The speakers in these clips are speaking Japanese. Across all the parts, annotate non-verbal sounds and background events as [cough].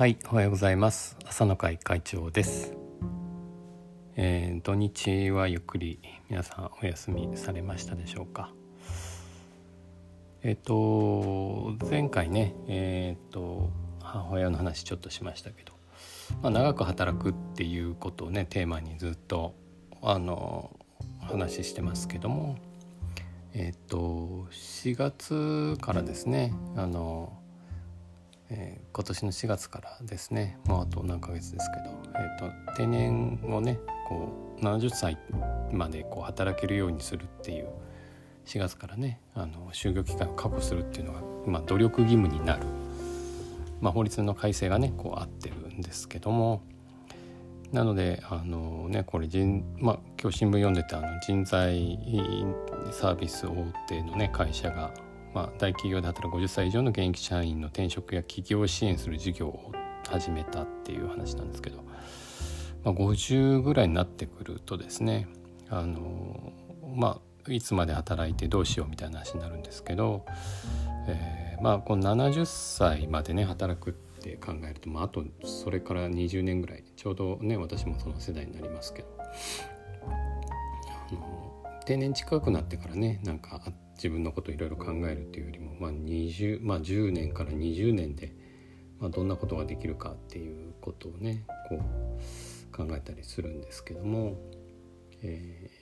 はい、おはようございます。朝の会会長です。えー土日はゆっくり皆さんお休みされましたでしょうか？えっ、と前回ね、えっ、と母親の話ちょっとしましたけど、まあ、長く働くっていうことをねテーマにずっとあの話してますけども、えっ、と4月からですねあのえー今年の4月からですねもうあと何ヶ月ですけど、えー、と定年をねこう70歳までこう働けるようにするっていう4月からねあの就業機会を確保するっていうのが、まあ、努力義務になる、まあ、法律の改正がねこう合ってるんですけどもなのであのねこれ人、まあ、今日新聞読んでてあの人材サービス大手のね会社がまあ、大企業で働く50歳以上の現役社員の転職や起業を支援する事業を始めたっていう話なんですけど、まあ、50ぐらいになってくるとですねあのまあいつまで働いてどうしようみたいな話になるんですけど、えーまあこの70歳までね働くって考えると、まあ、あとそれから20年ぐらいちょうどね私もその世代になりますけど定年近くなってからねなんか自分のこといろいろ考えるっていうよりも、まあ20まあ、10年から20年で、まあ、どんなことができるかっていうことをねこう考えたりするんですけども、えー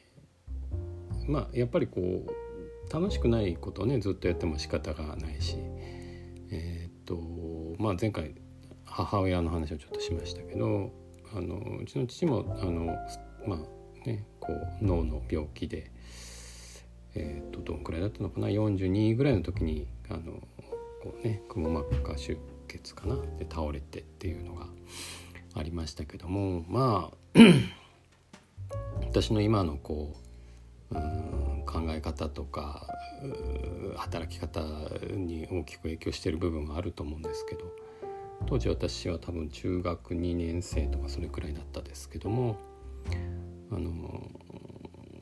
まあやっぱりこう楽しくないことをねずっとやっても仕方がないし、えーっとまあ、前回母親の話をちょっとしましたけどあのうちの父もあのまあねこう脳の病気で。えー、とどんくらいだったのかな？42ぐらいの時にあのこう、ね、くも膜下出血かな？で倒れてっていうのがありましたけどもまあ [clears throat] 私の今のこううん考え方とか働き方に大きく影響している部分はあると思うんですけど当時私は多分中学2年生とかそれくらいだったですけどもあの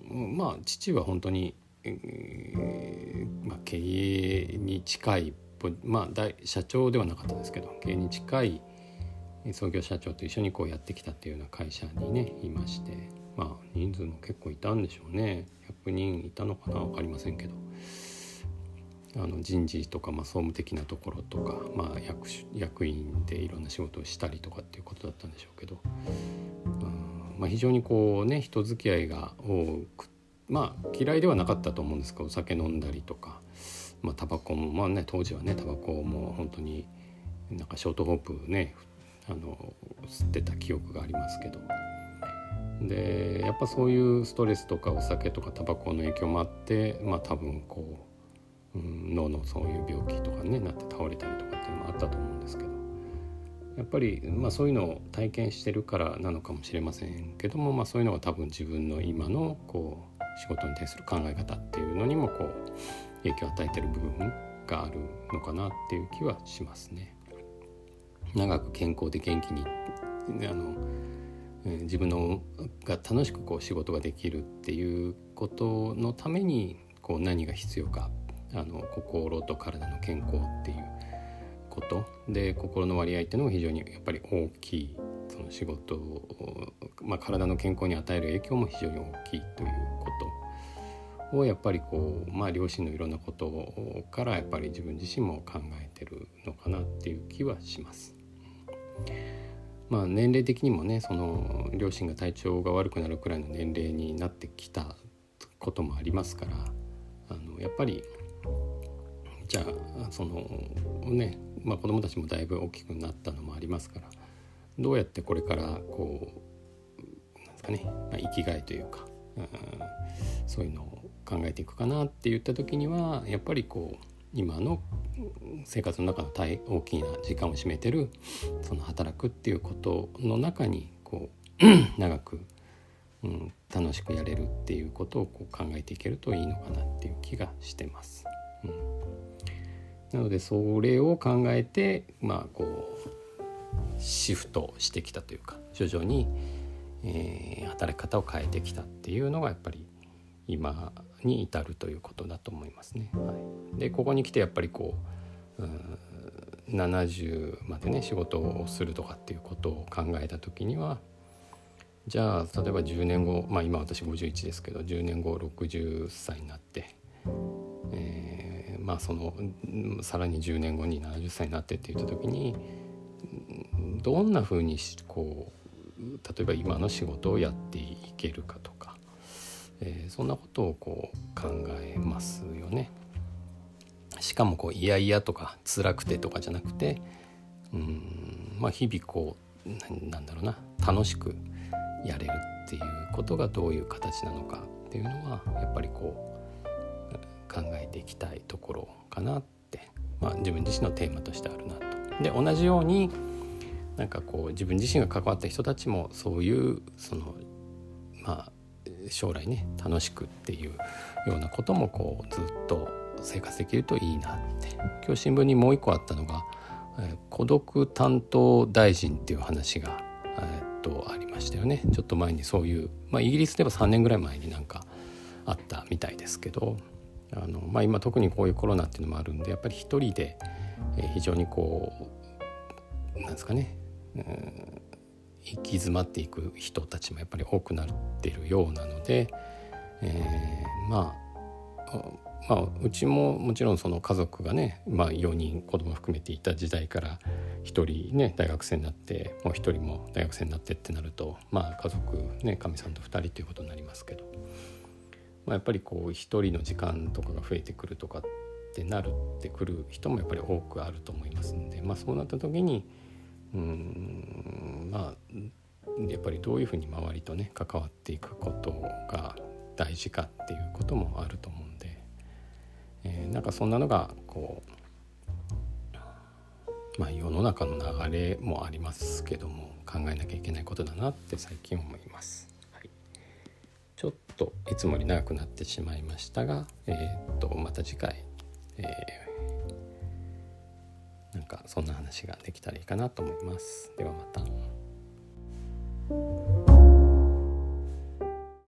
まあ父は本当にえまあ、経営に近い、まあ、大社長ではなかったですけど経営に近い創業社長と一緒にこうやってきたっていうような会社にねいましてまあ人数も結構いたんでしょうね。100人いたのかな？分かりませんけど。あの人事とか、まあ、総務的なところとか、まあ、役役員でいろんな仕事をしたりとかっていうことだったんでしょうけど、うんまあ、非常にこうね人付き合いが多くまあ嫌いではなかったと思うんですけどお酒飲んだりとか。まあタバコもまあね当時はねタバコも本当になんかショートホープねあの吸ってた記憶がありますけど。でやっぱそういうストレスとかお酒とかタバコの影響もあってまあ多分こう、うん、脳のそういう病気とかねなって倒れたりとかっていうのもあったと思うんですけど。やっぱり、まあ、そういうのを体験してるからなのかもしれませんけども、まあ、そういうのが多分自分の今のこう仕事に対する考え方っていうのにもこう影響を与えてる部分があるのかなっていう気はしますね。長く健康で元気にあの、自分のが楽しくこう仕事ができるっていうことのためにこう何が必要かあの心と体の健康っていうこと。で心の割合っていうのが非常にやっぱり大きい。その仕事を、まあ、体の健康に与える影響も非常に大きいということ。をやっぱりこう、まあ、両親のいろんなことからやっぱり自分自身も考えてるのかなっていう気はします。まあ、年齢的にもねその両親が体調が悪くなるくらいの年齢になってきたこともありますからあのやっぱりじゃあそのね、まあ、子供たちもだいぶ大きくなったのもありますからどうやってこれからこうなんですかね、まあ、生きがいというか、そういうのを考えていくかなって言った時にはやっぱりこう今の生活の中の大大きな時間を占めてるその働くっていうことの中にこう [clears throat] 長く、うん、楽しくやれるっていうことをこう考えていけるといいのかなっていう気がしてます。うん、なのでそれを考えてまあこうシフトしてきたというか徐々に、えー働き方を変えてきたっていうのがやっぱり今に至るということだと思いますね。はい、でここに来てやっぱりこううん70までね仕事をするとかっていうことを考えた時にはじゃあ例えば10年後まあ今私51ですけど10年後60歳になって、えー、まあそのさらに10年後に70歳になってって言った時にどんなふうにこう例えば今の仕事をやっていけるかとか、えー、そんなことをこう考えますよね。しかもこういやいやとか辛くてとかじゃなくてうんまあ日々こうなんだろうな楽しくやれるっていうことがどういう形なのかっていうのはやっぱりこう考えていきたいところかなって、まあ、自分自身のテーマとしてあるなと。で同じようになんかこう自分自身が関わった人たちもそういうそのまあ将来ね楽しくっていうようなこともこうずっと生活できるといいなって。今日新聞にもう一個あったのが、えー、孤独担当大臣っていう話が、えー、っとありましたよね。ちょっと前にそういう、まあ、イギリスでは3年ぐらい前になんかあったみたいですけどあの、まあ、今特にこういうコロナっていうのもあるんでやっぱり一人で、えー、非常にこうなんですかね、行き詰まっていく人たちもやっぱり多くなってるようなので、えー、まあまあ、うちももちろんその家族がね、まあ、4人子供含めていた時代から1人ね大学生になってもう1人も大学生になってってなるとまあ家族ねかみさんと2人ということになりますけど、まあ、やっぱりこう1人の時間とかが増えてくるとかってなるってくる人もやっぱり多くあると思いますんで、まあ、そうなった時にうんまあやっぱりどういうふうに周りとね関わっていくことが大事かっていうこともあると思うんで。えー、なんかそんなのがこうまあ世の中の流れもありますけども考えなきゃいけないことだなって最近思います。はい、ちょっといつもより長くなってしまいましたが、えー、っとまた次回、えー、かそんな話ができたらいいかなと思います。ではまた。